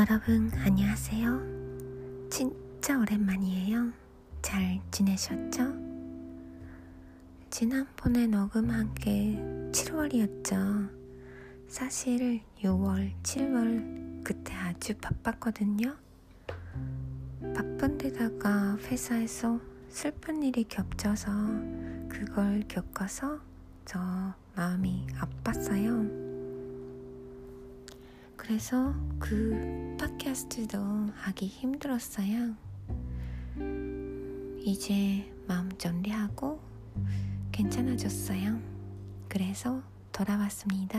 여러분, 안녕하세요. 진짜 오랜만이에요. 잘 지내셨죠? 지난번에 녹음한 게 7월이었죠. 사실 6월, 7월 그때 아주 바빴거든요. 바쁜 데다가 회사에서 슬픈 일이 겹쳐서 그걸 겪어서 저 마음이 아팠어요. 그래서 그 팟캐스트도 하기 힘들었어요. 이제 마음 정리하고 괜찮아졌어요. 그래서 돌아왔습니다.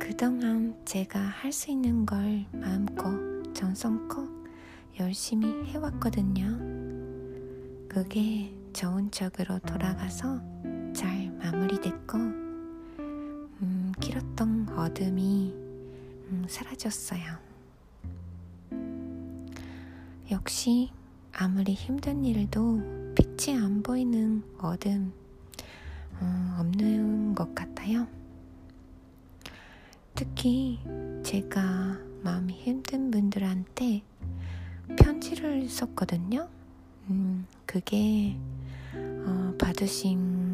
그동안 제가 할 수 있는 걸 마음껏 정성껏 열심히 해왔거든요. 그게 좋은 쪽으로 돌아가서 잘 마무리됐고 길었던 어둠이 음, 사라졌어요. 역시 아무리 힘든 일도 빛이 안 보이는 어둠 어, 없는 것 같아요. 특히 제가 마음이 힘든 분들한테 편지를 썼거든요. 음, 그게 어, 받으신 어,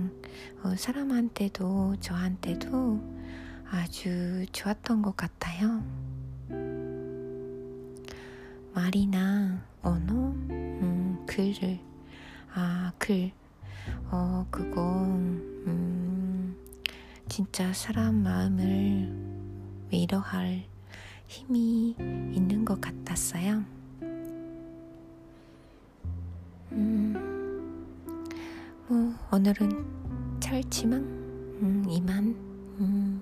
사람한테도 저한테도 아주 좋았던 것 같아요. 말이나 언어, 음, 글을, 아, 글, 어, 그건, 음, 진짜 사람 마음을 위로할 힘이 있는 것 같았어요. 음, 뭐, 오늘은 짧지만, 음, 이만, 음,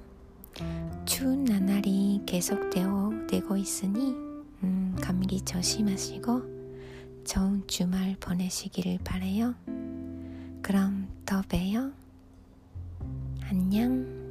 추운 나날이 계속되어 되고 있으니 음, 감기 조심하시고 좋은 주말 보내시기를 바래요. 그럼 더 봬요. 안녕.